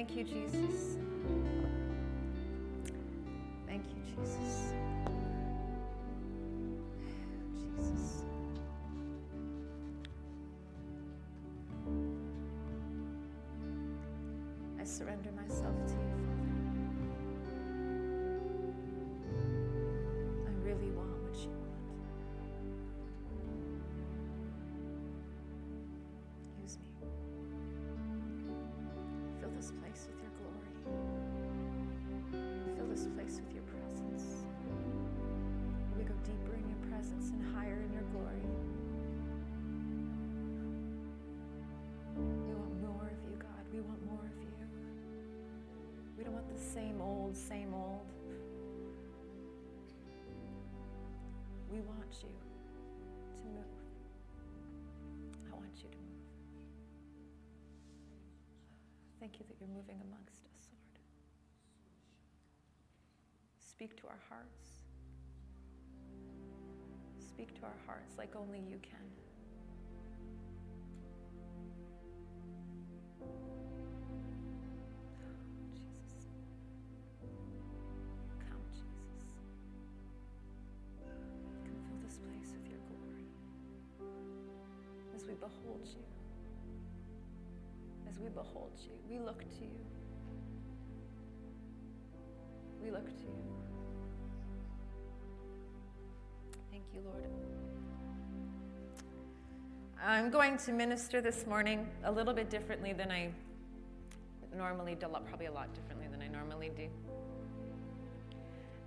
Thank you, Jesus. Thank you, Jesus. Jesus. I surrender myself this place with your glory. Fill this place with your presence. We go deeper in your presence and higher in your glory. We want more of you, God. We want more of you. We don't want the same old, same old. We want you to move. I want you to move. Thank you that you're moving amongst us, Lord. Speak to our hearts. Speak to our hearts like only you can. Jesus. Come, Jesus. Fill this place with your glory as we behold you. We behold you, we look to you. We look to you. Thank you, Lord. I'm going to minister this morning a little bit differently than I normally do, probably a lot differently than I normally do.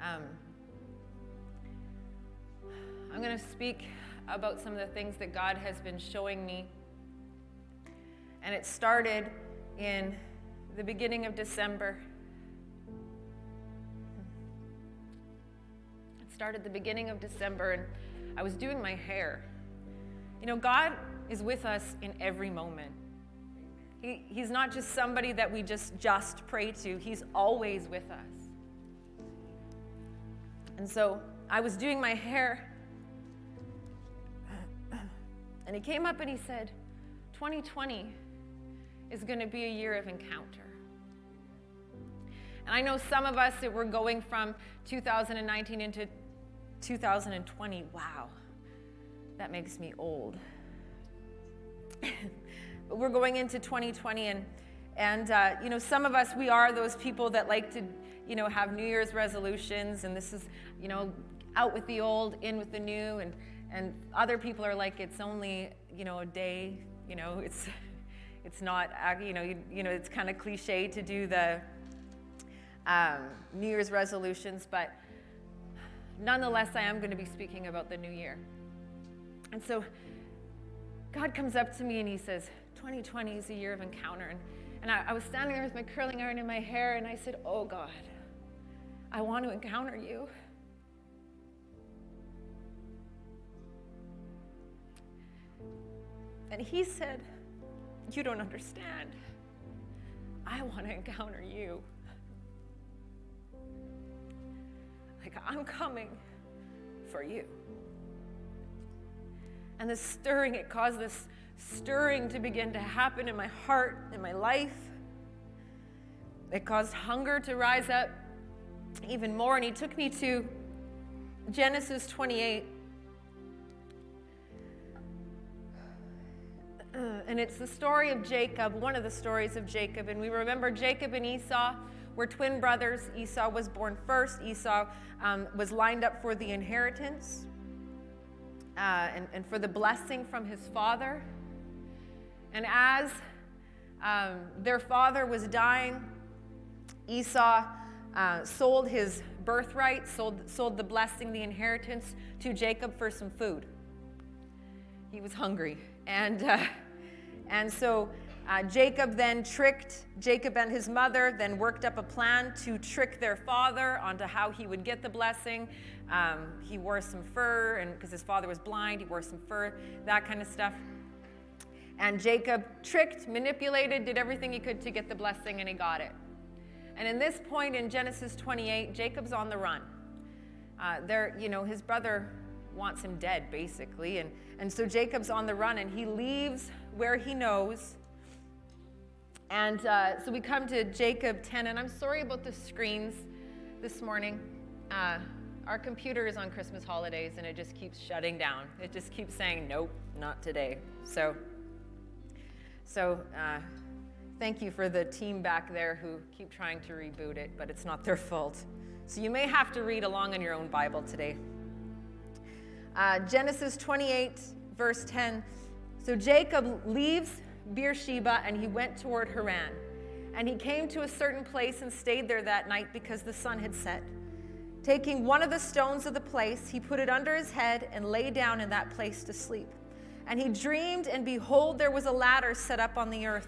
Um, I'm going to speak about some of the things that God has been showing me. And it started in the beginning of December. It started the beginning of December, and I was doing my hair. You know, God is with us in every moment. He, he's not just somebody that we just just pray to. He's always with us. And so I was doing my hair, and he came up and he said, 2020 is going to be a year of encounter. And I know some of us that we're going from 2019 into 2020. Wow, that makes me old. but we're going into 2020, and and uh, you know, some of us we are those people that like to, you know, have New Year's resolutions, and this is, you know, out with the old, in with the new, and and other people are like, it's only, you know, a day, you know, it's it's not, you know, you, you know, it's kind of cliche to do the um, New Year's resolutions, but nonetheless, I am going to be speaking about the new year. And so God comes up to me and he says, 2020 is a year of encounter. And, and I, I was standing there with my curling iron in my hair, and I said, Oh God, I want to encounter you. And he said, You don't understand. I want to encounter you. Like, I'm coming for you. And this stirring, it caused this stirring to begin to happen in my heart, in my life. It caused hunger to rise up even more. And he took me to Genesis 28. And it's the story of Jacob, one of the stories of Jacob. And we remember Jacob and Esau were twin brothers. Esau was born first. Esau um, was lined up for the inheritance uh, and, and for the blessing from his father. And as um, their father was dying, Esau uh, sold his birthright, sold, sold the blessing, the inheritance to Jacob for some food. He was hungry. And, uh, and so uh, Jacob then tricked, Jacob and his mother then worked up a plan to trick their father onto how he would get the blessing. Um, he wore some fur, and because his father was blind, he wore some fur, that kind of stuff. And Jacob tricked, manipulated, did everything he could to get the blessing, and he got it. And in this point in Genesis 28, Jacob's on the run. Uh, there, you know, his brother wants him dead, basically. And, and so Jacob's on the run, and he leaves where he knows And uh, so we come to Jacob 10, and I'm sorry about the screens this morning. Uh, our computer is on Christmas holidays, and it just keeps shutting down. It just keeps saying, nope, not today. So, so uh, thank you for the team back there who keep trying to reboot it, but it's not their fault. So you may have to read along in your own Bible today. Uh, Genesis 28, verse 10. So Jacob leaves Beersheba and he went toward Haran. And he came to a certain place and stayed there that night because the sun had set. Taking one of the stones of the place, he put it under his head and lay down in that place to sleep. And he dreamed, and behold, there was a ladder set up on the earth,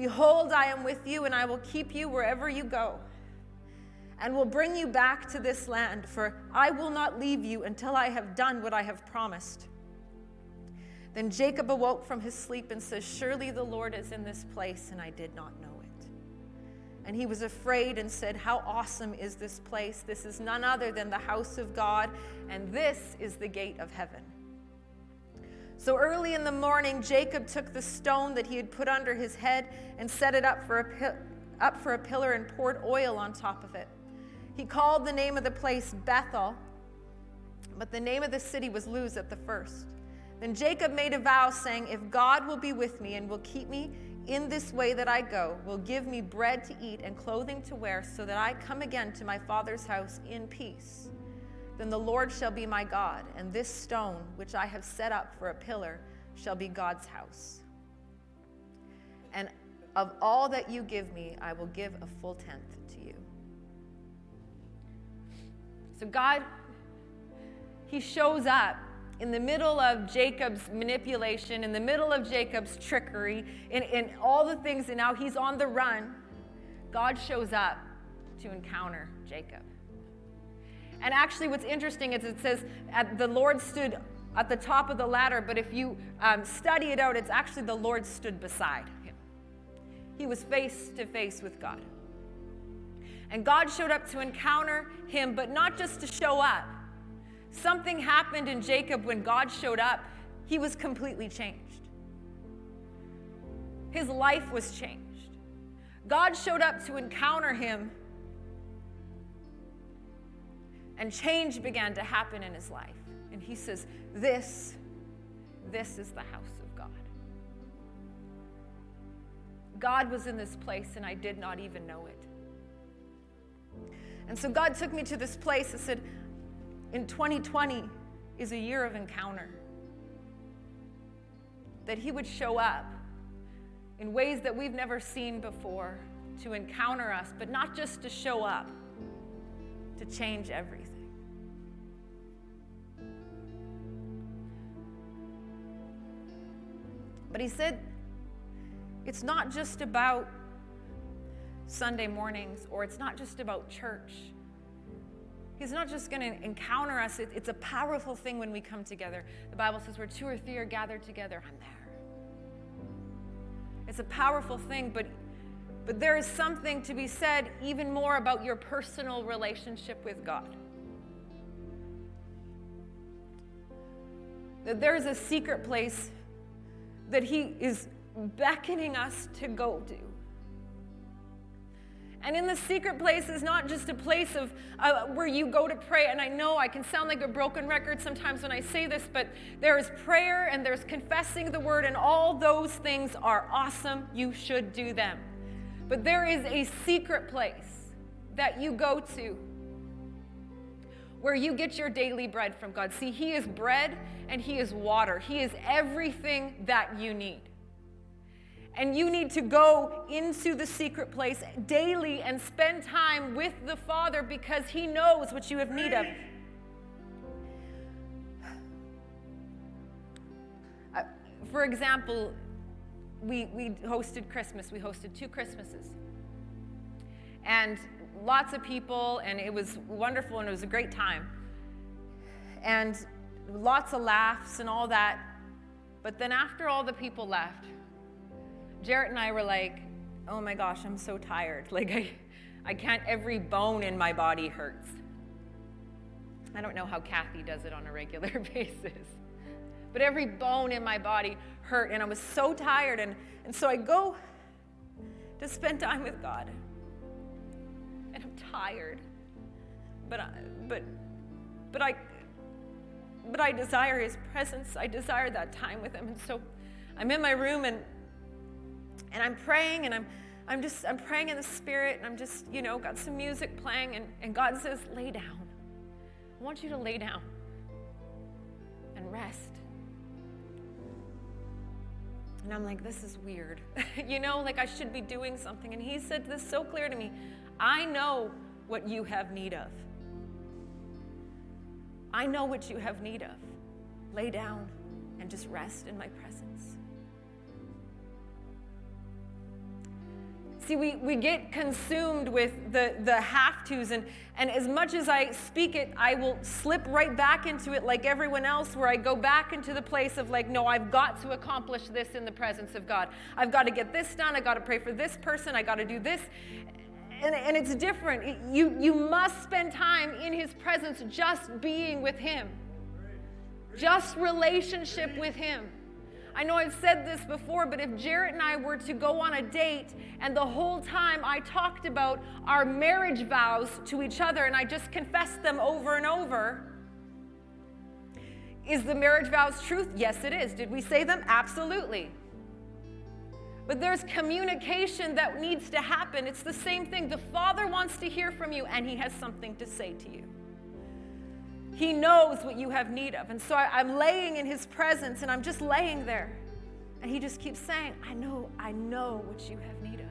Behold, I am with you, and I will keep you wherever you go, and will bring you back to this land, for I will not leave you until I have done what I have promised. Then Jacob awoke from his sleep and says, Surely the Lord is in this place, and I did not know it. And he was afraid and said, How awesome is this place! This is none other than the house of God, and this is the gate of heaven. So early in the morning, Jacob took the stone that he had put under his head and set it up for a, up for a pillar and poured oil on top of it. He called the name of the place Bethel, but the name of the city was Luz at the first. Then Jacob made a vow, saying, If God will be with me and will keep me in this way that I go, will give me bread to eat and clothing to wear, so that I come again to my father's house in peace, then the Lord shall be my God, and this stone which I have set up for a pillar shall be God's house. And of all that you give me, I will give a full tenth to you. So God, He shows up in the middle of Jacob's manipulation, in the middle of Jacob's trickery, in, in all the things, and now he's on the run, God shows up to encounter Jacob. And actually, what's interesting is it says the Lord stood at the top of the ladder, but if you um, study it out, it's actually the Lord stood beside him. He was face to face with God. And God showed up to encounter him, but not just to show up Something happened in Jacob when God showed up. He was completely changed. His life was changed. God showed up to encounter him, and change began to happen in his life. And he says, This, this is the house of God. God was in this place, and I did not even know it. And so God took me to this place and said, in 2020 is a year of encounter. That He would show up in ways that we've never seen before to encounter us, but not just to show up, to change everything. But He said, it's not just about Sunday mornings or it's not just about church. He's not just going to encounter us, it, it's a powerful thing when we come together. The Bible says, where two or three are gathered together, I'm there. It's a powerful thing, but, but there is something to be said even more about your personal relationship with God. That there is a secret place that He is beckoning us to go to. And in the secret place is not just a place of uh, where you go to pray. And I know I can sound like a broken record sometimes when I say this, but there is prayer and there's confessing the word, and all those things are awesome. You should do them. But there is a secret place that you go to where you get your daily bread from God. See, He is bread and He is water, He is everything that you need. And you need to go into the secret place daily and spend time with the Father because He knows what you have need of. Uh, for example, we, we hosted Christmas. We hosted two Christmases. and lots of people, and it was wonderful, and it was a great time. And lots of laughs and all that. But then after all the people left, Jarrett and I were like, oh my gosh, I'm so tired. Like, I, I can't, every bone in my body hurts. I don't know how Kathy does it on a regular basis, but every bone in my body hurt, and I was so tired. And, and so I go to spend time with God, tired, but, I, but, but I, but I desire His presence. I desire that time with Him, and so I'm in my room and and I'm praying and I'm I'm just I'm praying in the spirit and I'm just, you know, got some music playing and, and God says, lay down. I want you to lay down and rest. And I'm like, this is weird. you know, like I should be doing something. And he said this so clear to me I know what you have need of. I know what you have need of. Lay down and just rest in my presence. See, we, we get consumed with the, the have tos, and, and as much as I speak it, I will slip right back into it like everyone else, where I go back into the place of, like, no, I've got to accomplish this in the presence of God. I've got to get this done. I've got to pray for this person. I've got to do this. And, and it's different. You, you must spend time in His presence just being with Him, just relationship with Him. I know I've said this before, but if Jarrett and I were to go on a date and the whole time I talked about our marriage vows to each other and I just confessed them over and over, is the marriage vows truth? Yes, it is. Did we say them? Absolutely. But there's communication that needs to happen. It's the same thing. The Father wants to hear from you, and He has something to say to you. He knows what you have need of. And so I, am laying in His presence and I'm just laying there. And He just keeps saying, I know, I know what you have need of.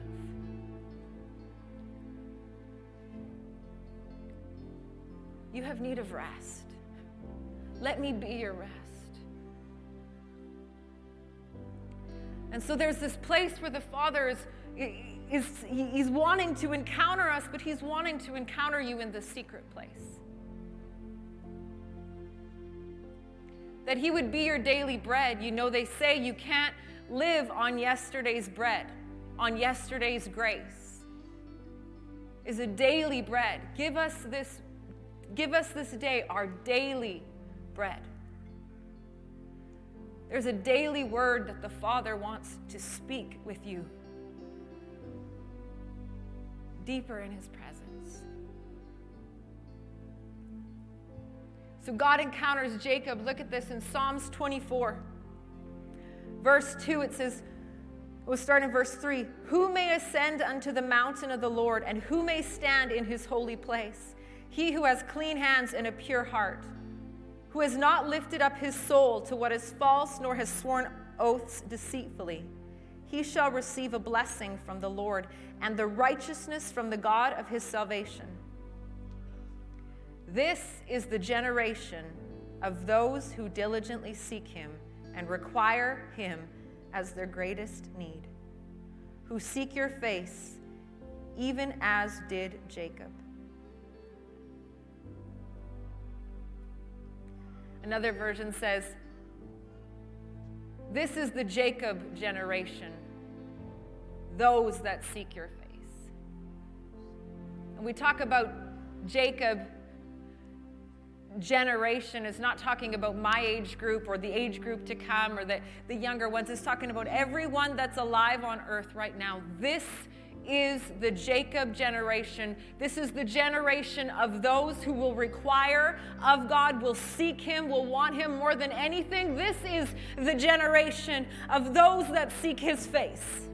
You have need of rest. Let me be your rest. And so there's this place where the Father is, is he's wanting to encounter us, but he's wanting to encounter you in the secret place. that He would be your daily bread. You know, they say you can't live on yesterday's bread, on yesterday's grace. Is a daily bread. Give us this, give us this day our daily bread. There's a daily word that the Father wants to speak with you deeper in His presence. So God encounters Jacob. Look at this in Psalms 24. Verse 2, it says, we'll start in verse 3 Who may ascend unto the mountain of the Lord, and who may stand in his holy place? He who has clean hands and a pure heart, who has not lifted up his soul to what is false, nor has sworn oaths deceitfully. He shall receive a blessing from the Lord, and the righteousness from the God of his salvation. This is the generation of those who diligently seek him and require him as their greatest need, who seek your face, even as did Jacob. Another version says, This is the Jacob generation, those that seek your face. And we talk about Jacob generation is not talking about my age group or the age group to come or the, the younger ones. It's talking about everyone that's alive on earth right now. This is the Jacob generation. This is the generation of those who will require of God, will seek Him, will want Him more than anything. This is the generation of those that seek His face.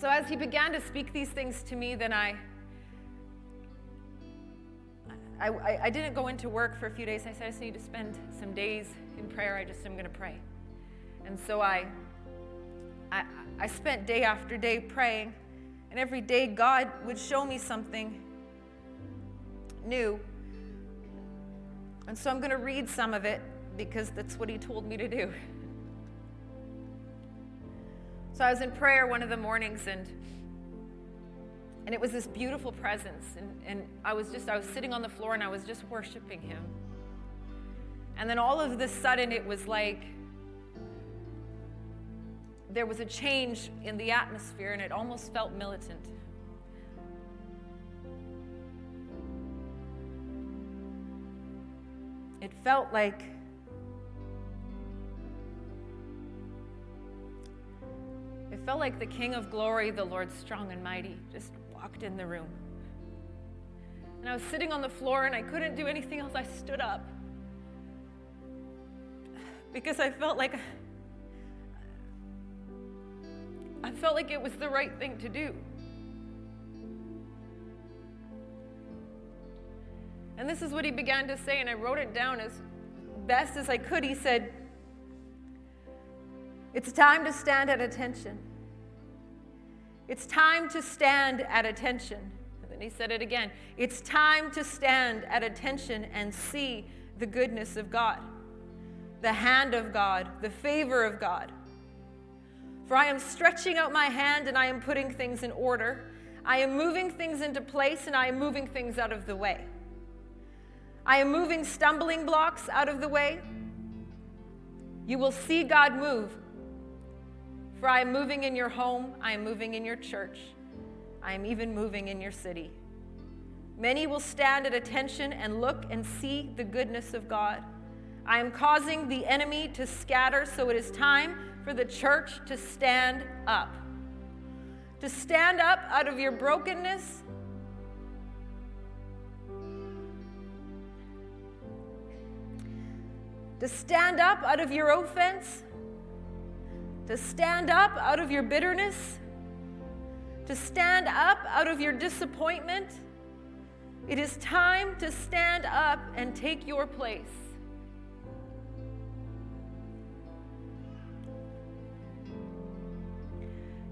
So as he began to speak these things to me, then I, I, I, didn't go into work for a few days. I said, I just need to spend some days in prayer. I just am going to pray. And so I, I, I spent day after day praying. And every day God would show me something new. And so I'm going to read some of it because that's what he told me to do. So I was in prayer one of the mornings and and it was this beautiful presence and, and I was just I was sitting on the floor and I was just worshiping him. And then all of a sudden it was like there was a change in the atmosphere and it almost felt militant. It felt like it felt like the King of Glory, the Lord strong and mighty, just walked in the room. And I was sitting on the floor and I couldn't do anything else. I stood up because I felt like I felt like it was the right thing to do. And this is what he began to say, and I wrote it down as best as I could. He said, It's time to stand at attention. It's time to stand at attention. And then he said it again. It's time to stand at attention and see the goodness of God, the hand of God, the favor of God. For I am stretching out my hand and I am putting things in order. I am moving things into place and I am moving things out of the way. I am moving stumbling blocks out of the way. You will see God move. For I am moving in your home, I am moving in your church, I am even moving in your city. Many will stand at attention and look and see the goodness of God. I am causing the enemy to scatter, so it is time for the church to stand up. To stand up out of your brokenness to stand up out of your offense, to stand up out of your bitterness, to stand up out of your disappointment. It is time to stand up and take your place.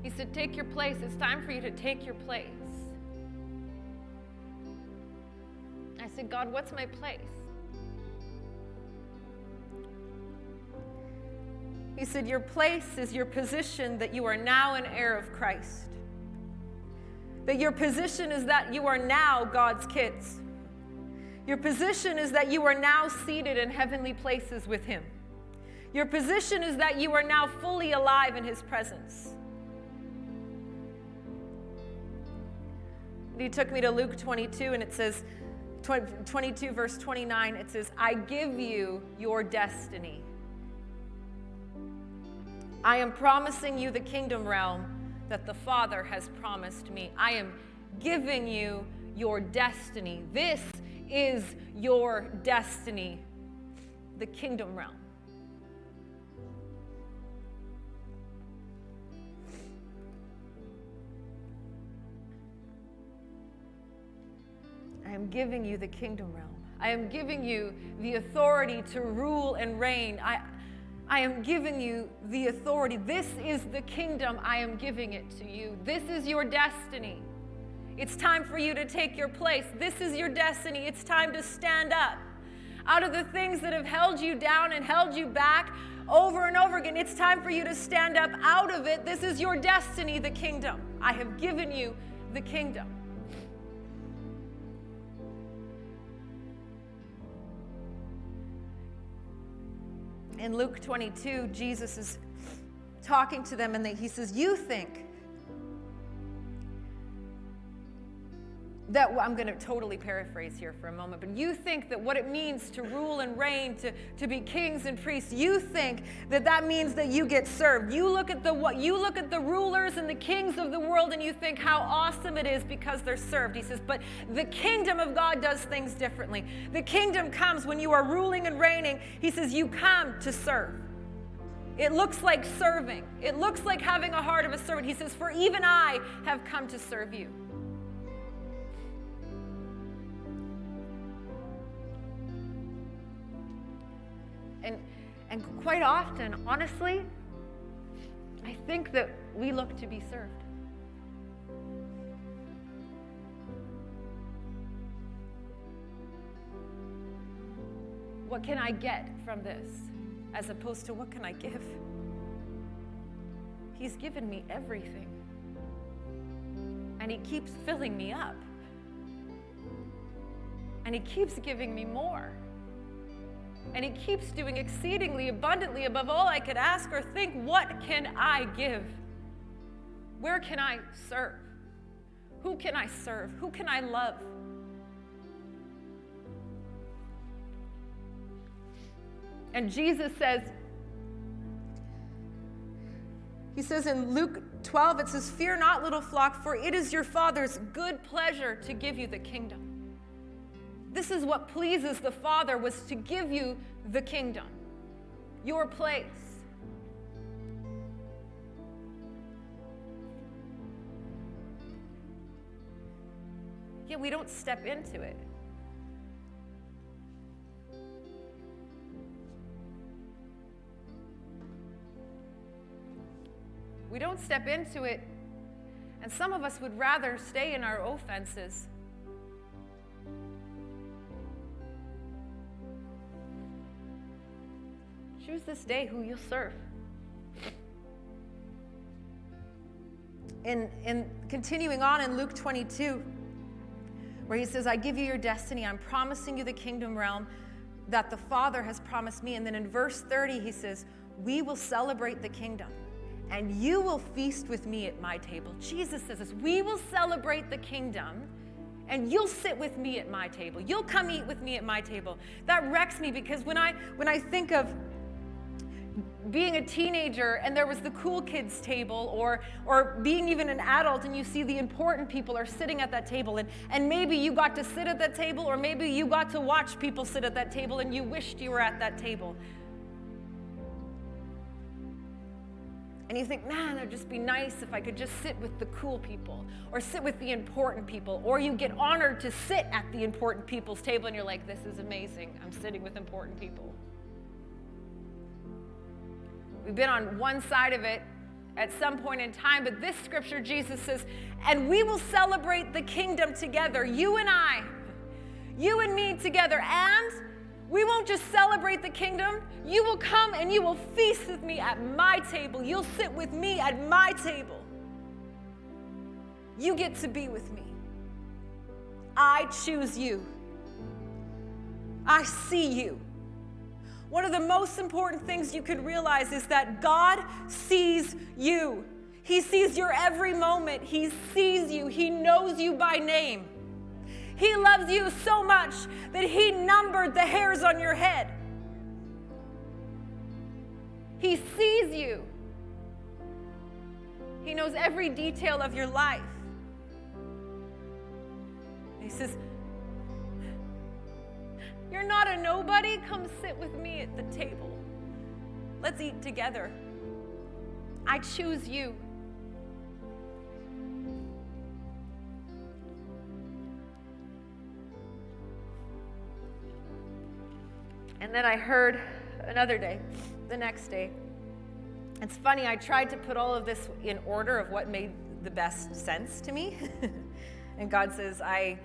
He said, Take your place. It's time for you to take your place. I said, God, what's my place? He said, Your place is your position that you are now an heir of Christ. That your position is that you are now God's kids. Your position is that you are now seated in heavenly places with Him. Your position is that you are now fully alive in His presence. He took me to Luke 22, and it says, 22, verse 29, it says, I give you your destiny. I am promising you the kingdom realm that the Father has promised me. I am giving you your destiny. This is your destiny, the kingdom realm. I am giving you the kingdom realm. I am giving you the authority to rule and reign. I, I am giving you the authority. This is the kingdom. I am giving it to you. This is your destiny. It's time for you to take your place. This is your destiny. It's time to stand up. Out of the things that have held you down and held you back over and over again, it's time for you to stand up out of it. This is your destiny, the kingdom. I have given you the kingdom. In Luke 22, Jesus is talking to them and they, he says, You think that I'm going to totally paraphrase here for a moment, but you think that what it means to rule and reign, to, to be kings and priests, you think that that means that you get served. You look at the what you look at the rulers and the kings of the world and you think how awesome it is because they're served. He says, but the kingdom of God does things differently. The kingdom comes when you are ruling and reigning. He says you come to serve. It looks like serving. It looks like having a heart of a servant. He says, For even I have come to serve you. And, quite often, honestly, I think that we look to be served. What can I get from this? As opposed to what can I give? He's given me everything. And He keeps filling me up. And He keeps giving me more. And He keeps doing exceedingly abundantly above all I could ask or think. What can I give? Where can I serve? Who can I serve? Who can I love? And Jesus says, He says in Luke 12, it says, Fear not, little flock, for it is your Father's good pleasure to give you the kingdom. This is what pleases the Father was to give you the kingdom, your place. Yet we don't step into it. We don't step into it, and some of us would rather stay in our offenses. Choose this day who you'll serve. In, in continuing on in Luke 22, where he says, I give you your destiny, I'm promising you the kingdom realm that the Father has promised me. And then in verse 30, he says, We will celebrate the kingdom and you will feast with me at my table. Jesus says this We will celebrate the kingdom, and you'll sit with me at my table. You'll come eat with me at my table. That wrecks me because when I when I think of being a teenager and there was the cool kids table or or being even an adult and you see the important people are sitting at that table and and maybe you got to sit at that table or maybe you got to watch people sit at that table and you wished you were at that table And you think, man, it'd just be nice if I could just sit with the cool people or sit with the important people. Or you get honored to sit at the important people's table and you're like, this is amazing. I'm sitting with important people. We've been on one side of it at some point in time, but this scripture, Jesus says, and we will celebrate the kingdom together, you and I, you and me together. And we won't just celebrate the kingdom. You will come and you will feast with me at my table. You'll sit with me at my table. You get to be with me. I choose you. I see you. One of the most important things you can realize is that God sees you. He sees your every moment. He sees you. He knows you by name. He loves you so much that He numbered the hairs on your head. He sees you. He knows every detail of your life. He says, You're not a nobody. Come sit with me at the table. Let's eat together. I choose you. And then I heard another day, the next day. It's funny, I tried to put all of this in order of what made the best sense to me. and God says, I,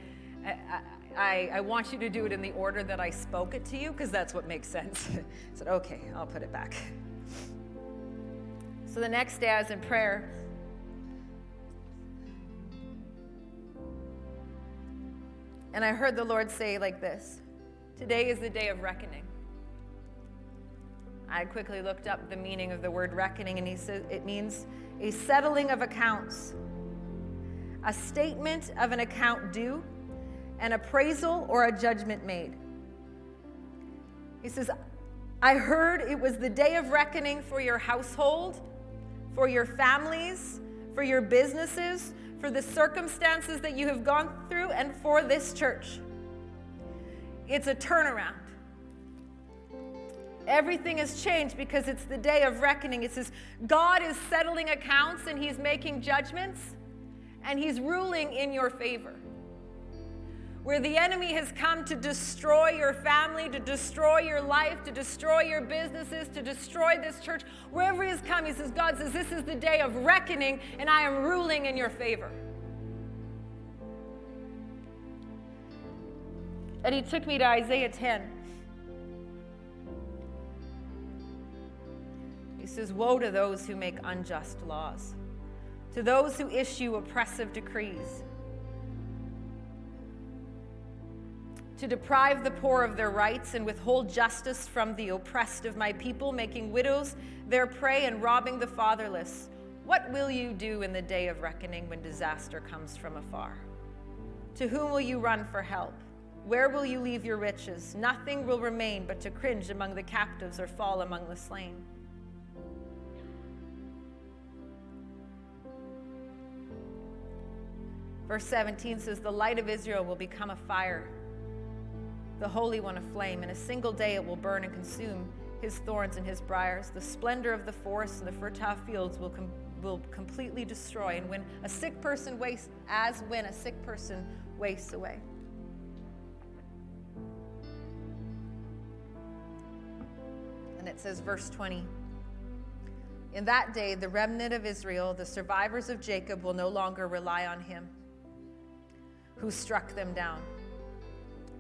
I, I, I, want you to do it in the order that I spoke it to you because that's what makes sense. I said, okay, I'll put it back. So the next day I was in prayer. And I heard the Lord say like this Today is the day of reckoning. I quickly looked up the meaning of the word reckoning, and he said it means a settling of accounts, a statement of an account due, an appraisal or a judgment made. He says, I heard it was the day of reckoning for your household, for your families, for your businesses, for the circumstances that you have gone through, and for this church. It's a turnaround. Everything has changed because it's the day of reckoning. It says God is settling accounts and He's making judgments and He's ruling in your favor where the enemy has come to destroy your family, to destroy your life, to destroy your businesses, to destroy this church, wherever he has come, he says, God says, This is the day of reckoning, and I am ruling in your favor. And he took me to Isaiah 10. He says, Woe to those who make unjust laws, to those who issue oppressive decrees to deprive the poor of their rights and withhold justice from the oppressed of my people, making widows their prey and robbing the fatherless. What will you do in the day of reckoning when disaster comes from afar? To whom will you run for help? Where will you leave your riches? Nothing will remain but to cringe among the captives or fall among the slain. Verse 17 says, The light of Israel will become a fire, the Holy One a flame. In a single day it will burn and consume his thorns and his briars. The splendor of the forest and the fertile fields will, com- will completely destroy. And when a sick person wastes, as when a sick person wastes away. And it says, verse 20. In that day, the remnant of Israel, the survivors of Jacob, will no longer rely on him who struck them down,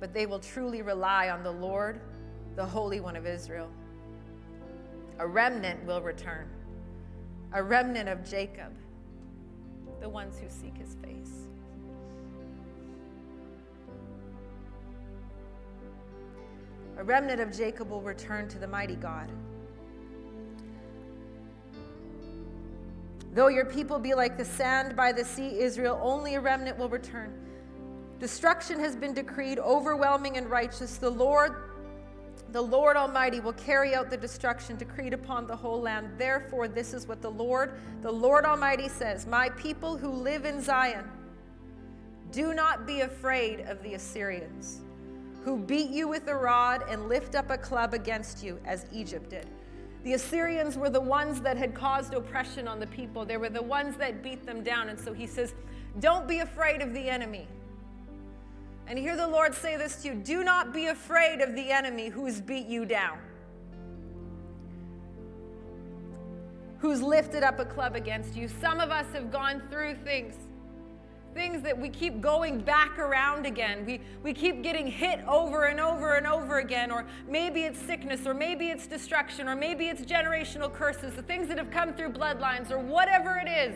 but they will truly rely on the Lord, the Holy One of Israel. A remnant will return, a remnant of Jacob, the ones who seek his face. A remnant of Jacob will return to the mighty God. Though your people be like the sand by the sea, Israel, only a remnant will return. Destruction has been decreed, overwhelming and righteous. The Lord, the Lord Almighty, will carry out the destruction decreed upon the whole land. Therefore, this is what the Lord, the Lord Almighty says My people who live in Zion, do not be afraid of the Assyrians, who beat you with a rod and lift up a club against you, as Egypt did. The Assyrians were the ones that had caused oppression on the people. They were the ones that beat them down. And so he says, Don't be afraid of the enemy. And hear the Lord say this to you do not be afraid of the enemy who's beat you down, who's lifted up a club against you. Some of us have gone through things. Things that we keep going back around again. We, we keep getting hit over and over and over again. Or maybe it's sickness, or maybe it's destruction, or maybe it's generational curses, the things that have come through bloodlines, or whatever it is.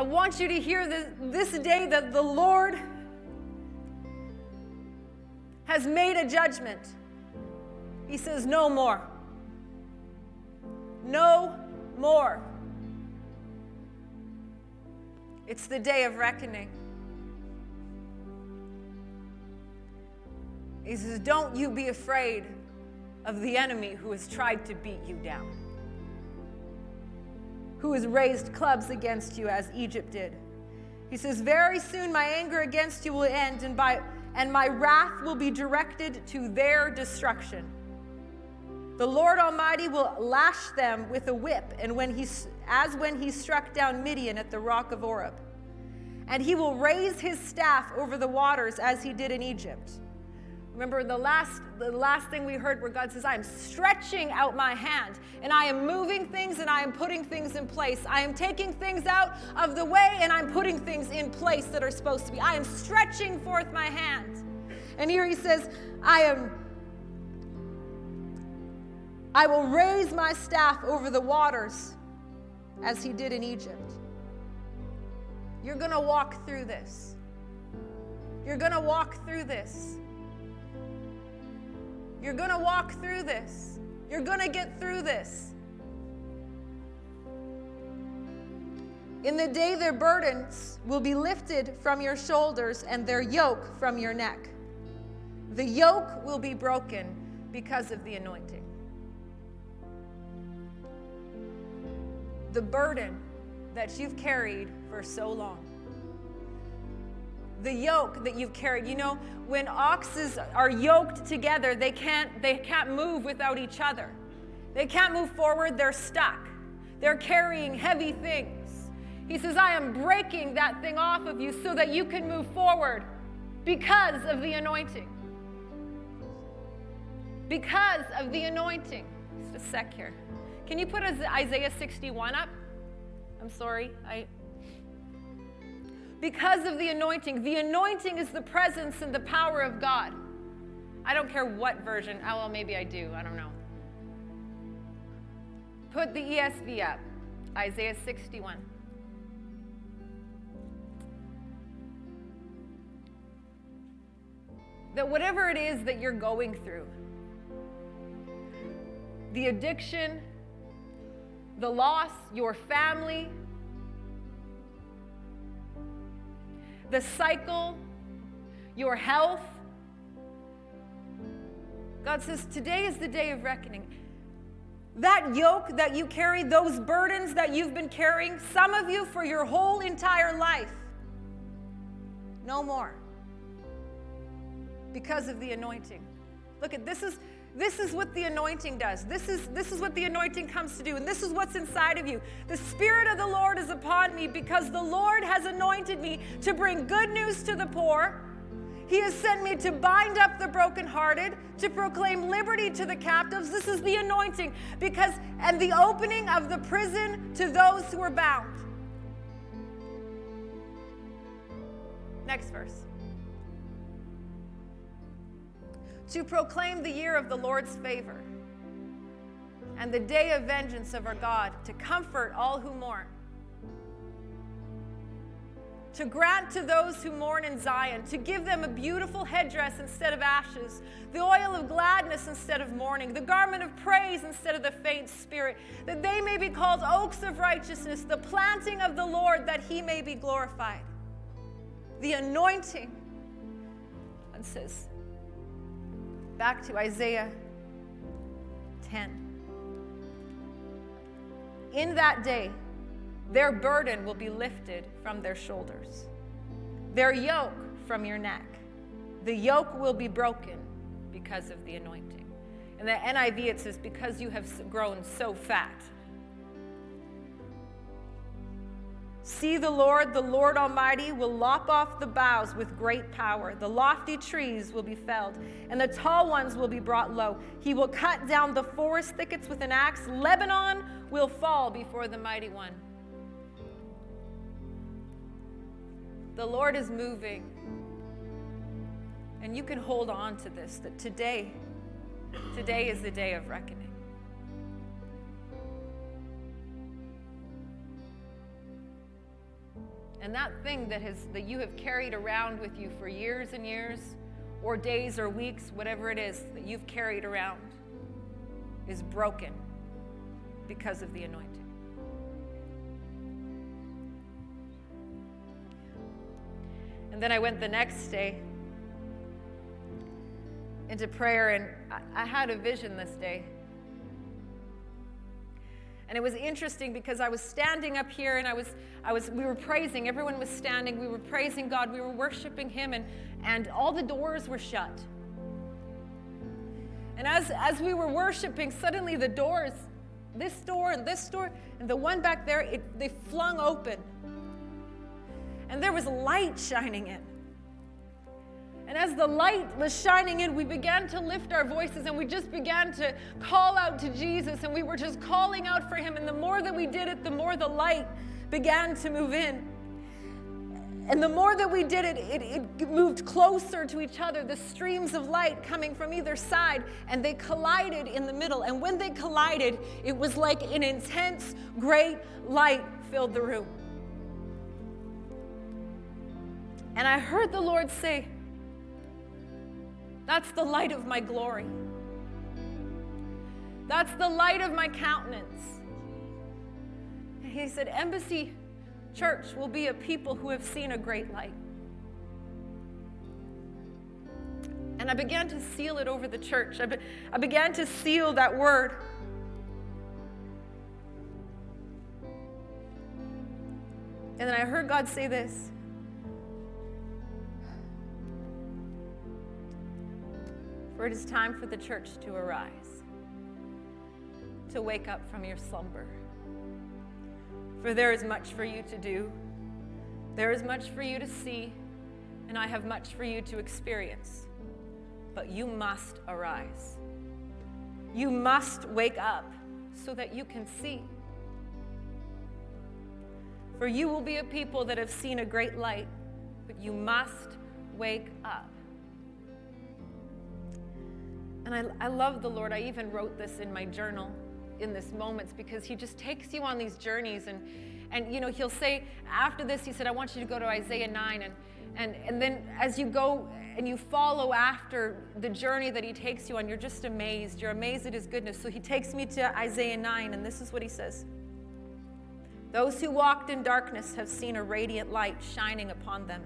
I want you to hear this, this day that the Lord has made a judgment. He says, No more. No more. It's the day of reckoning. He says, Don't you be afraid of the enemy who has tried to beat you down who has raised clubs against you as Egypt did. He says, Very soon my anger against you will end, and, by, and my wrath will be directed to their destruction. The Lord Almighty will lash them with a whip, and when he, as when he struck down Midian at the rock of Oreb. And he will raise his staff over the waters as he did in Egypt. Remember the last, the last thing we heard where God says, I am stretching out my hand and I am moving things and I am putting things in place. I am taking things out of the way and I'm putting things in place that are supposed to be. I am stretching forth my hand. And here he says, I am I will raise my staff over the waters as he did in Egypt. You're going to walk through this. You're going to walk through this. You're going to walk through this. You're going to get through this. In the day, their burdens will be lifted from your shoulders and their yoke from your neck. The yoke will be broken because of the anointing. The burden that you've carried for so long the yoke that you've carried. You know, when oxes are yoked together, they can't, they can't move without each other. They can't move forward, they're stuck. They're carrying heavy things. He says, I am breaking that thing off of you so that you can move forward because of the anointing. Because of the anointing. Just a sec here. Can you put Isaiah 61 up? I'm sorry. I because of the anointing. The anointing is the presence and the power of God. I don't care what version. Oh, well, maybe I do. I don't know. Put the ESV up Isaiah 61. That whatever it is that you're going through, the addiction, the loss, your family, the cycle, your health. God says, Today is the day of reckoning. That yoke that you carry, those burdens that you've been carrying, some of you for your whole entire life, no more. Because of the anointing. Look at this is this is what the anointing does. This is, this is what the anointing comes to do. And this is what's inside of you. The Spirit of the Lord is upon me because the Lord has anointed me to bring good news to the poor. He has sent me to bind up the brokenhearted, to proclaim liberty to the captives. This is the anointing because, and the opening of the prison to those who are bound. Next verse. To proclaim the year of the Lord's favor and the day of vengeance of our God, to comfort all who mourn, to grant to those who mourn in Zion, to give them a beautiful headdress instead of ashes, the oil of gladness instead of mourning, the garment of praise instead of the faint spirit, that they may be called oaks of righteousness, the planting of the Lord, that he may be glorified. The anointing, it says, back to Isaiah 10. In that day, their burden will be lifted from their shoulders, their yoke from your neck. The yoke will be broken because of the anointing. In the NIV, it says, because you have grown so fat. See the Lord, the Lord Almighty, will lop off the boughs with great power. The lofty trees will be felled, and the tall ones will be brought low. He will cut down the forest thickets with an axe. Lebanon will fall before the mighty one. The Lord is moving. And you can hold on to this that today, today is the day of reckoning. And that thing that, has, that you have carried around with you for years and years, or days or weeks, whatever it is that you've carried around, is broken because of the anointing. And then I went the next day into prayer, and I, I had a vision this day. And it was interesting because I was standing up here and I was, I was, we were praising. Everyone was standing. We were praising God. We were worshiping Him, and, and all the doors were shut. And as, as we were worshiping, suddenly the doors, this door and this door, and the one back there, it, they flung open. And there was light shining in. And as the light was shining in, we began to lift our voices and we just began to call out to Jesus and we were just calling out for him. And the more that we did it, the more the light began to move in. And the more that we did it, it, it, moved closer to each other, the streams of light coming from either side, and they collided in the middle. And when they collided, it was like an intense, great light filled the room. And I heard the Lord say, that's the light of my glory. That's the light of my countenance. And he said, Embassy Church will be a people who have seen a great light. And I began to seal it over the church. I, be, I began to seal that word. And then I heard God say this For it is time for the church to arise, to wake up from your slumber. For there is much for you to do, there is much for you to see, and I have much for you to experience. But you must arise. You must wake up so that you can see. For you will be a people that have seen a great light, but you must wake up. And I, I love the Lord. I even wrote this in my journal in this moments because he just takes you on these journeys and and you know he'll say after this he said i want you to go to isaiah 9 and and and then as you go and you follow after the journey that he takes you on you're just amazed. You're amazed at his goodness. So he takes me to isaiah 9 and this is what he says. Those who walked in darkness have seen a radiant light shining upon them.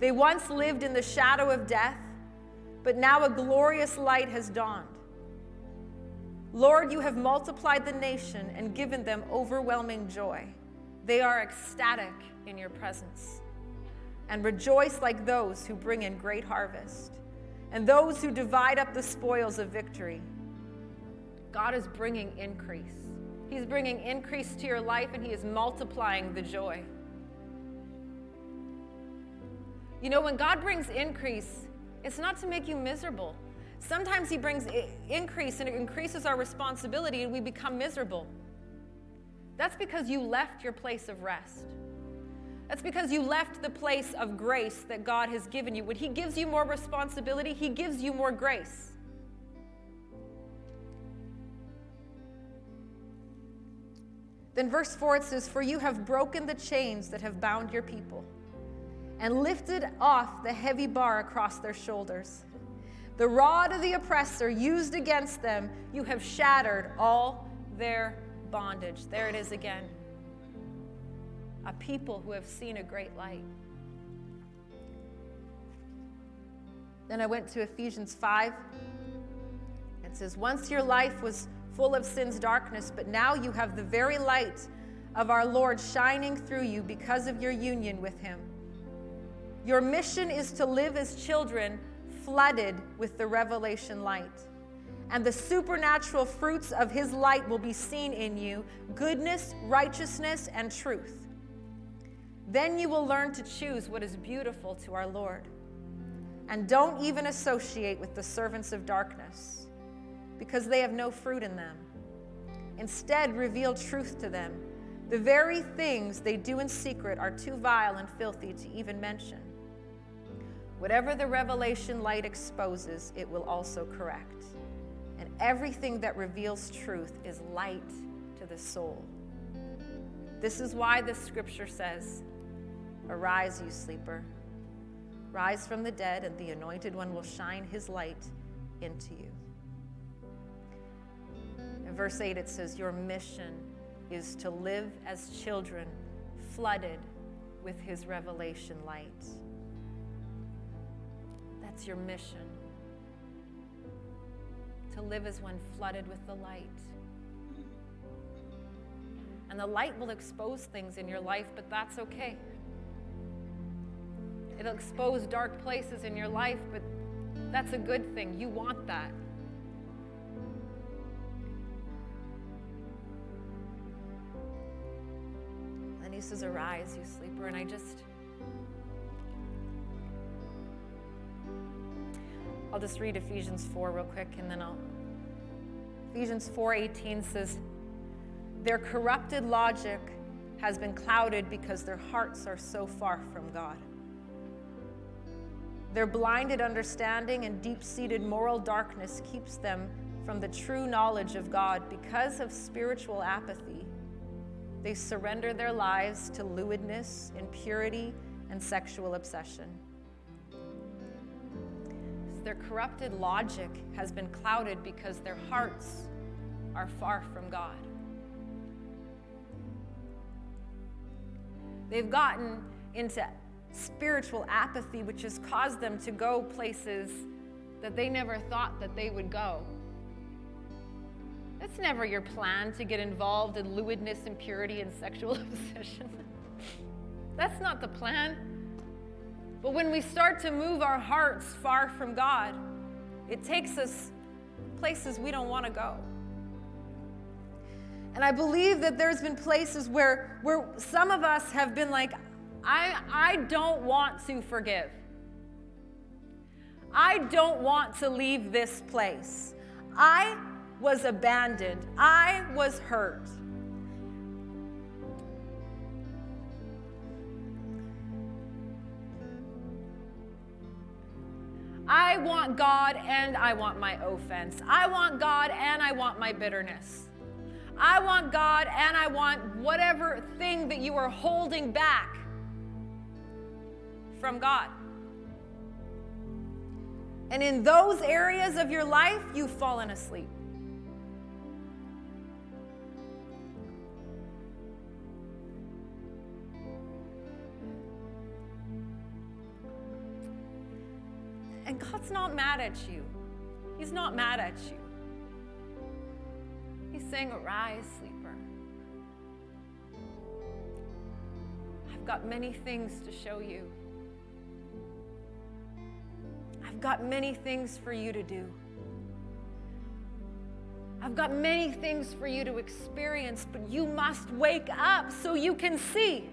They once lived in the shadow of death but now a glorious light has dawned Lord, you have multiplied the nation and given them overwhelming joy. They are ecstatic in your presence and rejoice like those who bring in great harvest and those who divide up the spoils of victory. God is bringing increase. He's bringing increase to your life and He is multiplying the joy. You know, when God brings increase, it's not to make you miserable. Sometimes He brings increase and it increases our responsibility and we become miserable. That's because you left your place of rest. That's because you left the place of grace that God has given you. When He gives you more responsibility, He gives you more grace. Then, verse 4 it says, For you have broken the chains that have bound your people and lifted off the heavy bar across their shoulders. The rod of the oppressor used against them, you have shattered all their bondage. There it is again. A people who have seen a great light. Then I went to Ephesians 5. It says, Once your life was full of sin's darkness, but now you have the very light of our Lord shining through you because of your union with him. Your mission is to live as children flooded with the revelation light. And the supernatural fruits of his light will be seen in you goodness, righteousness, and truth. Then you will learn to choose what is beautiful to our Lord. And don't even associate with the servants of darkness, because they have no fruit in them. Instead, reveal truth to them. The very things they do in secret are too vile and filthy to even mention. Whatever the revelation light exposes, it will also correct. And everything that reveals truth is light to the soul. This is why the scripture says, Arise, you sleeper. Rise from the dead, and the anointed one will shine his light into you. In verse 8, it says, Your mission is to live as children flooded with his revelation light. That's your mission. To live as one flooded with the light. And the light will expose things in your life, but that's okay. It'll expose dark places in your life, but that's a good thing. You want that. And he says, Arise, you sleeper. And I just. I'll just read Ephesians 4 real quick and then I'll. Ephesians 4:18 says, "Their corrupted logic has been clouded because their hearts are so far from God. Their blinded understanding and deep-seated moral darkness keeps them from the true knowledge of God because of spiritual apathy. They surrender their lives to lewdness, impurity, and sexual obsession." Their corrupted logic has been clouded because their hearts are far from God. They've gotten into spiritual apathy, which has caused them to go places that they never thought that they would go. That's never your plan to get involved in lewdness, impurity, and sexual obsession. That's not the plan. But when we start to move our hearts far from God, it takes us places we don't want to go. And I believe that there's been places where, where some of us have been like, I, I don't want to forgive. I don't want to leave this place. I was abandoned. I was hurt. I want God and I want my offense. I want God and I want my bitterness. I want God and I want whatever thing that you are holding back from God. And in those areas of your life, you've fallen asleep. God's not mad at you. He's not mad at you. He's saying, Arise, sleeper. I've got many things to show you. I've got many things for you to do. I've got many things for you to experience, but you must wake up so you can see.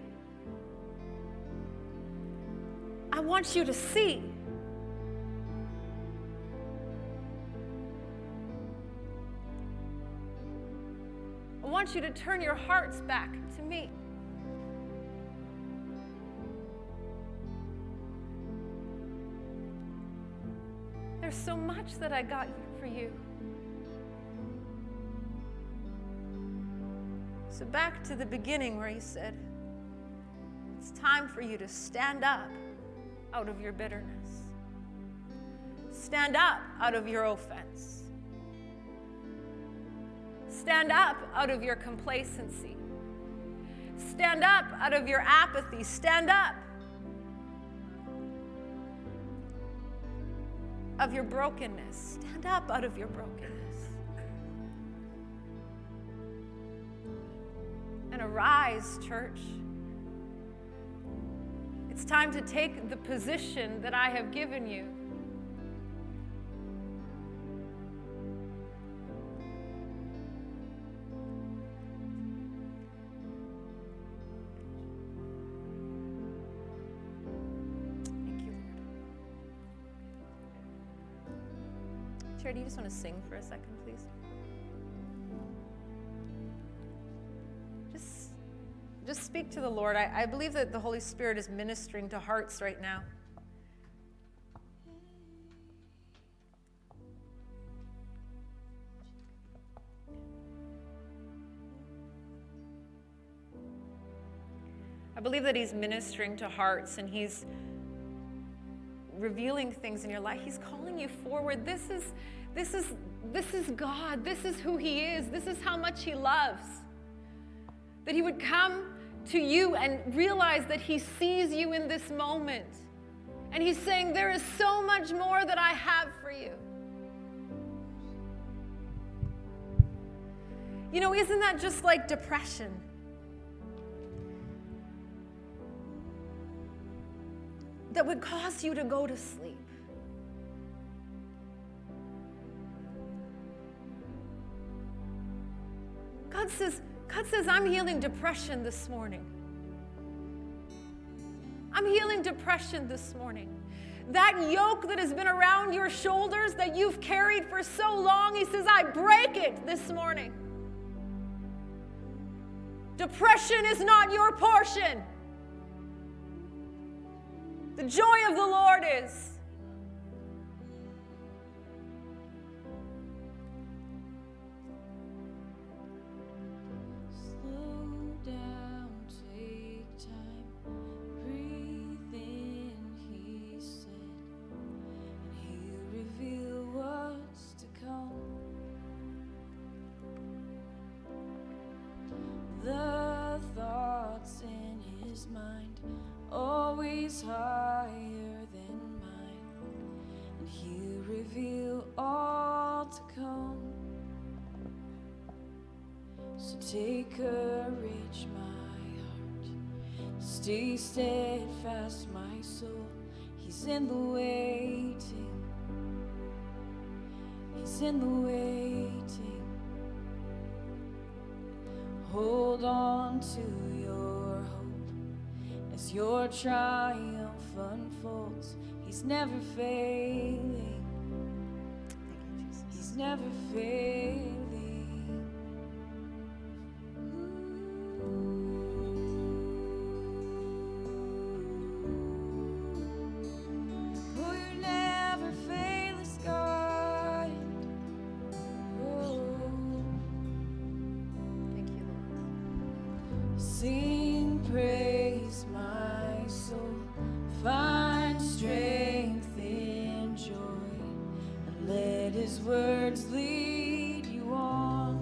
I want you to see. Want you to turn your hearts back to me. There's so much that I got for you. So, back to the beginning where he said, It's time for you to stand up out of your bitterness, stand up out of your offense, stand up out of your complacency, stand up out of your apathy, stand up of your brokenness. Stand up out of your brokenness. And arise, church. It's time to take the position that I have given you. Just want to sing for a second, please? Just, just speak to the Lord. I, I believe that the Holy Spirit is ministering to hearts right now. I believe that He's ministering to hearts and He's revealing things in your life. He's calling you forward. This is this is this is God. This is who he is. This is how much he loves. That he would come to you and realize that he sees you in this moment. And he's saying there is so much more that I have for you. You know, isn't that just like depression? that would cause you to go to sleep. God says, God says, I'm healing depression this morning. I'm healing depression this morning. That yoke that has been around your shoulders that you've carried for so long, He says, I break it this morning. Depression is not your portion. The joy of the Lord is. Triumph unfolds. He's never failing. He's never failing. His words lead you on.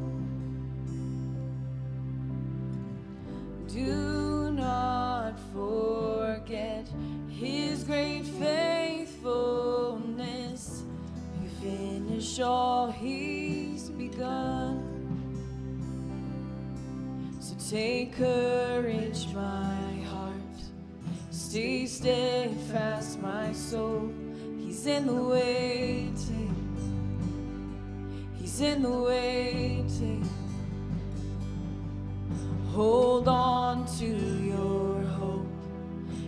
Do not forget his great faithfulness. You finish all he's begun. So take courage, my heart. Stay steadfast, my soul. He's in the waiting. In the waiting. Hold on to your hope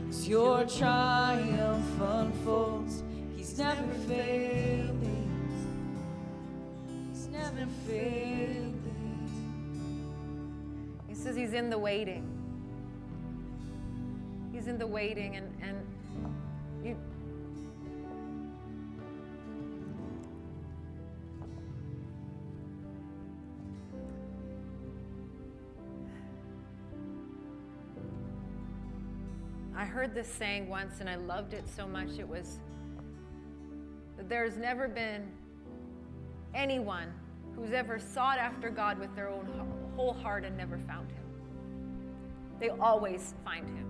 as your triumph unfolds. He's never failing. He's never failing. He says he's in the waiting. He's in the waiting, and, this saying once and I loved it so much. It was that there's never been anyone who's ever sought after God with their own whole heart and never found him. They always find him.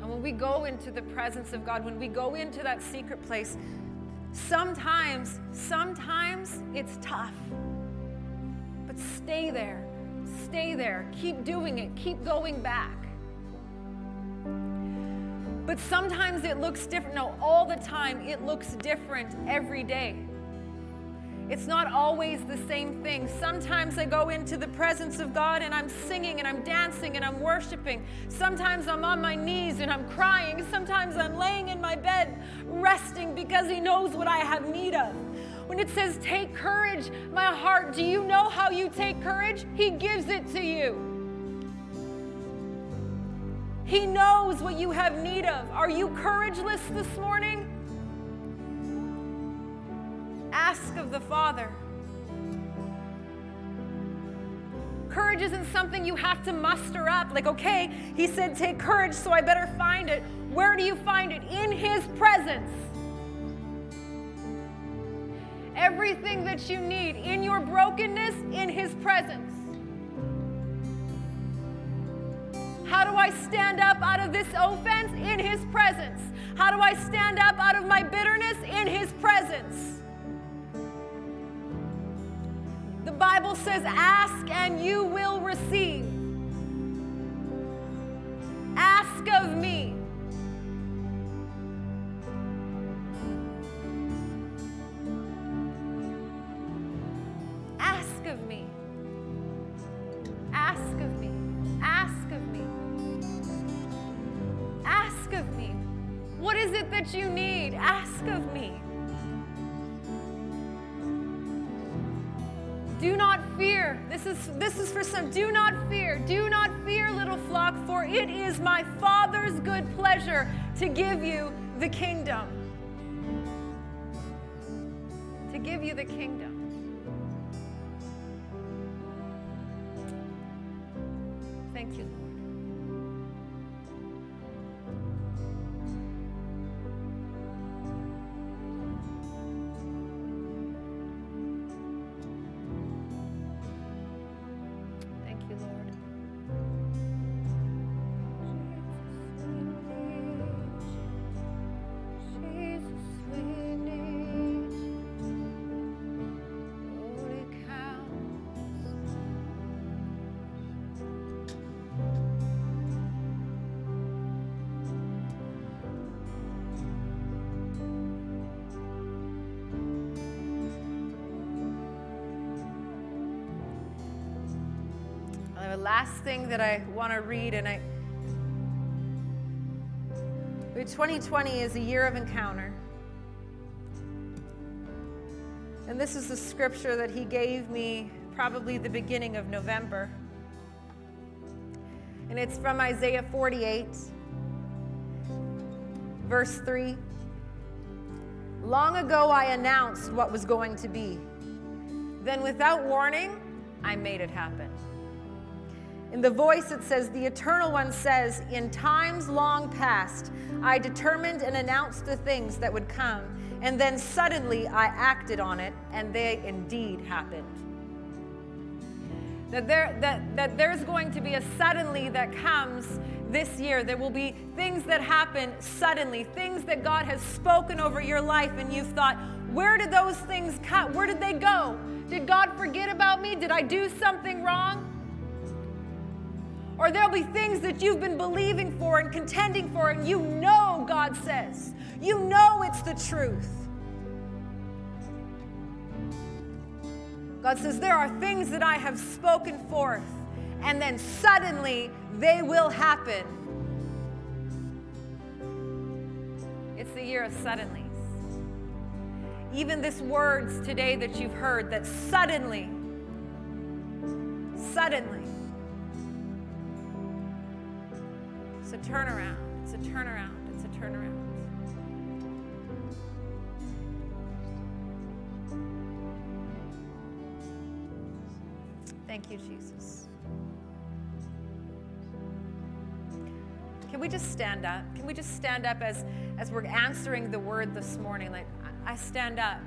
And when we go into the presence of God, when we go into that secret place, sometimes, sometimes it's tough. But stay there. Stay there. Keep doing it. Keep going back. But sometimes it looks different. No, all the time it looks different every day. It's not always the same thing. Sometimes I go into the presence of God and I'm singing and I'm dancing and I'm worshiping. Sometimes I'm on my knees and I'm crying. Sometimes I'm laying in my bed resting because He knows what I have need of. When it says, Take courage, my heart, do you know how you take courage? He gives it to you. He knows what you have need of. Are you courageless this morning? Ask of the Father. Courage isn't something you have to muster up. Like, okay, he said, take courage, so I better find it. Where do you find it? In his presence. Everything that you need in your brokenness, in his presence. How do I stand up out of this offense? In His presence. How do I stand up out of my bitterness? In His presence. The Bible says, Ask and you will receive. Ask of me. Ask of me. Ask of me. Ask of me. What is it that you need? Ask of me. Do not fear. This is this is for some. Do not fear. Do not fear, little flock, for it is my Father's good pleasure to give you the kingdom. To give you the kingdom. Thank last thing that I want to read, and I. 2020 is a year of encounter. And this is the scripture that he gave me probably the beginning of November. And it's from Isaiah 48, verse 3. Long ago, I announced what was going to be. Then, without warning, I made it happen. In the voice, it says, The Eternal One says, In times long past, I determined and announced the things that would come, and then suddenly I acted on it, and they indeed happened. That, there, that, that there's going to be a suddenly that comes this year. There will be things that happen suddenly, things that God has spoken over your life, and you've thought, where did those things come? Where did they go? Did God forget about me? Did I do something wrong? Or there'll be things that you've been believing for and contending for, and you know God says. You know it's the truth. God says, There are things that I have spoken forth, and then suddenly they will happen. It's the year of suddenlies. Even this words today that you've heard, that suddenly, suddenly, it's a turnaround, it's a turnaround, it's a turnaround. Thank you, Jesus. Can we just stand up? Can we just stand up as, as we're answering the word this morning? Like, I stand up.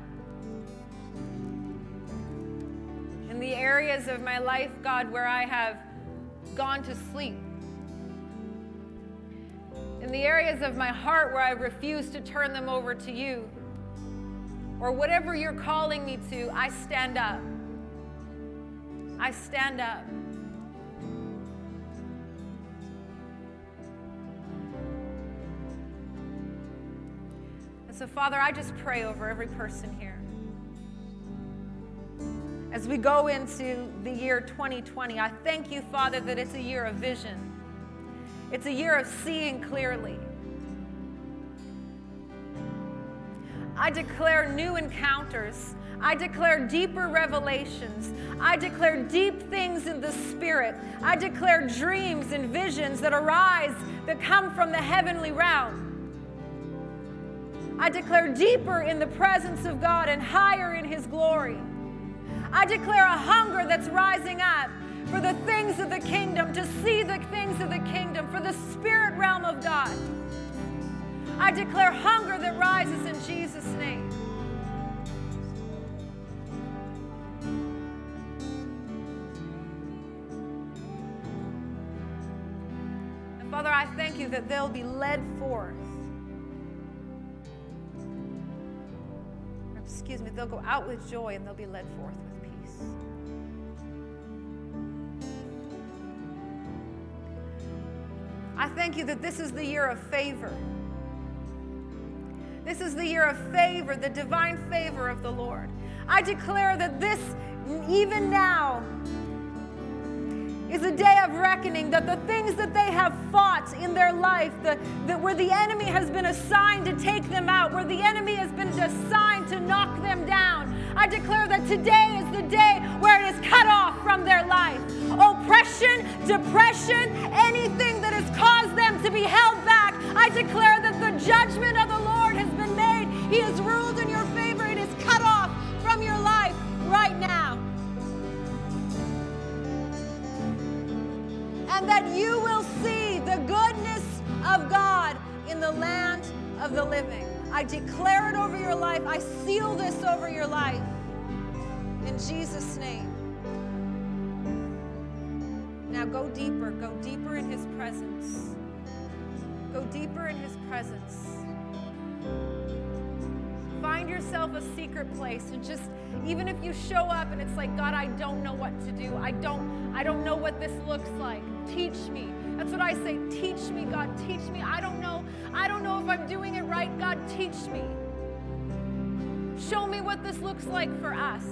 In the areas of my life, God, where I have gone to sleep. In the areas of my heart where I refuse to turn them over to you. Or whatever you're calling me to, I stand up. I stand up. And so, Father, I just pray over every person here. As we go into the year 2020, I thank you, Father, that it's a year of vision. It's a year of seeing clearly. I declare new encounters. I declare deeper revelations. I declare deep things in the Spirit. I declare dreams and visions that arise that come from the heavenly realm. I declare deeper in the presence of God and higher in His glory. I declare a hunger that's rising up for the things of the kingdom, to see the things of the kingdom, for the spirit realm of God. I declare hunger that rises in Jesus' name. And Father, I thank you that they'll be led forth. Excuse me, they'll go out with joy and they'll be led forth with peace. I thank you that this is the year of favor. This is the year of favor, the divine favor of the Lord. I declare that this, even now, is a day of reckoning that the things that they have fought in their life, the, that where the enemy has been assigned to take them out, where the enemy has been assigned to knock them down, I declare that today is the day where it is cut off from their life. Oppression, depression, anything has caused them to be held back, I declare that the judgment of the Lord has been made. He has ruled in your favor. It is cut off from your life right now. and that you will see the goodness of God in the land of the living. I declare it over your life. I seal this over your life. In Jesus' name. Now go deeper. Go deeper in His presence. Go deeper in His presence. Find yourself a secret place and just even if you show up and it's like God I don't know what to do. I don't I don't know what this looks like. Teach me. That's what I say. Teach me, God. Teach me. I don't know. I don't know if I'm doing it right. God, teach me. Show me what this looks like for us.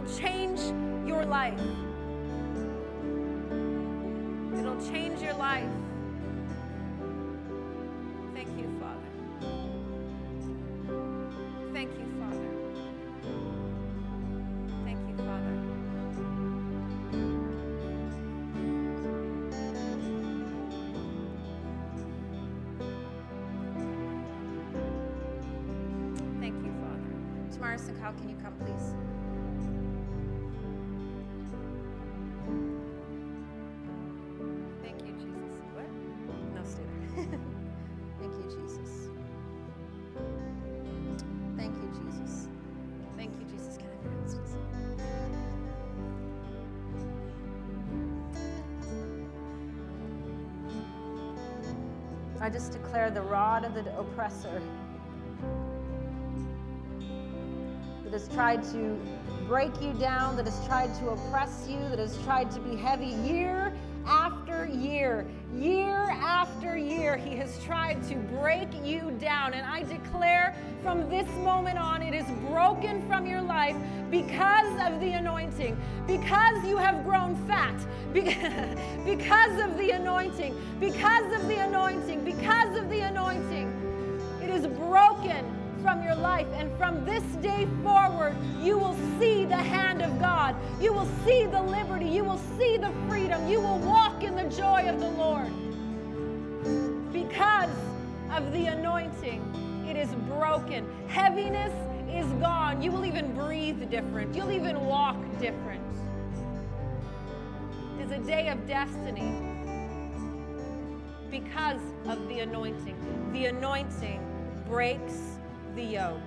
It'll change your life. It'll change your life. I just declare the rod of the oppressor that has tried to break you down, that has tried to oppress you, that has tried to be heavy year after year, year after year, he has tried to break you down. And I declare from this moment on, it is broken from your life because of the anointing, because you have grown fat, because of the anointing, because of the anointing, because of the anointing. It is broken from your life. And from this day forward, you will see the hand of God. You will see the liberty. You will see the freedom. You will walk in the joy of the Lord. Because of the anointing, it is broken. Heaviness is gone. You will even breathe different. You'll even walk different. It is a day of destiny because of the anointing. The anointing breaks the yoke.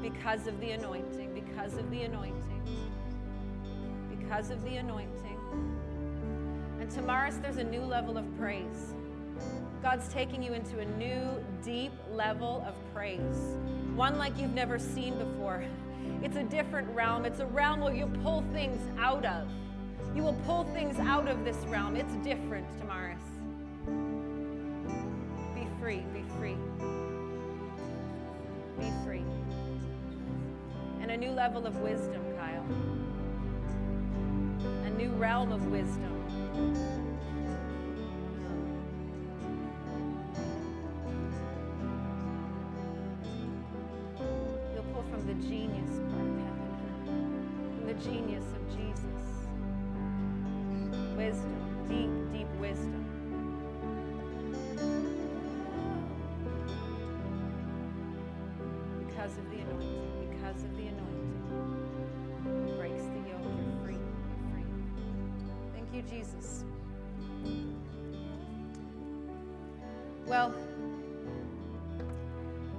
Because of the anointing, because of the anointing, because of the anointing. And tomorrow there's a new level of praise. God's taking you into a new, deep level of praise, one like you've never seen before. It's a different realm. It's a realm where you pull things out of. You will pull things out of this realm. It's different, Tamaris. Be free, be free. Be free. And a new level of wisdom, Kyle. A new realm of wisdom. The genius of Jesus. Wisdom, deep, deep wisdom. Because of the anointing, because of the anointing, breaks the yoke. You're free, you're free. Thank you, Jesus. Well,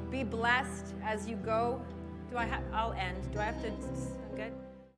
be blessed as you go. Do I? I'll end. Do I have to? I'm good.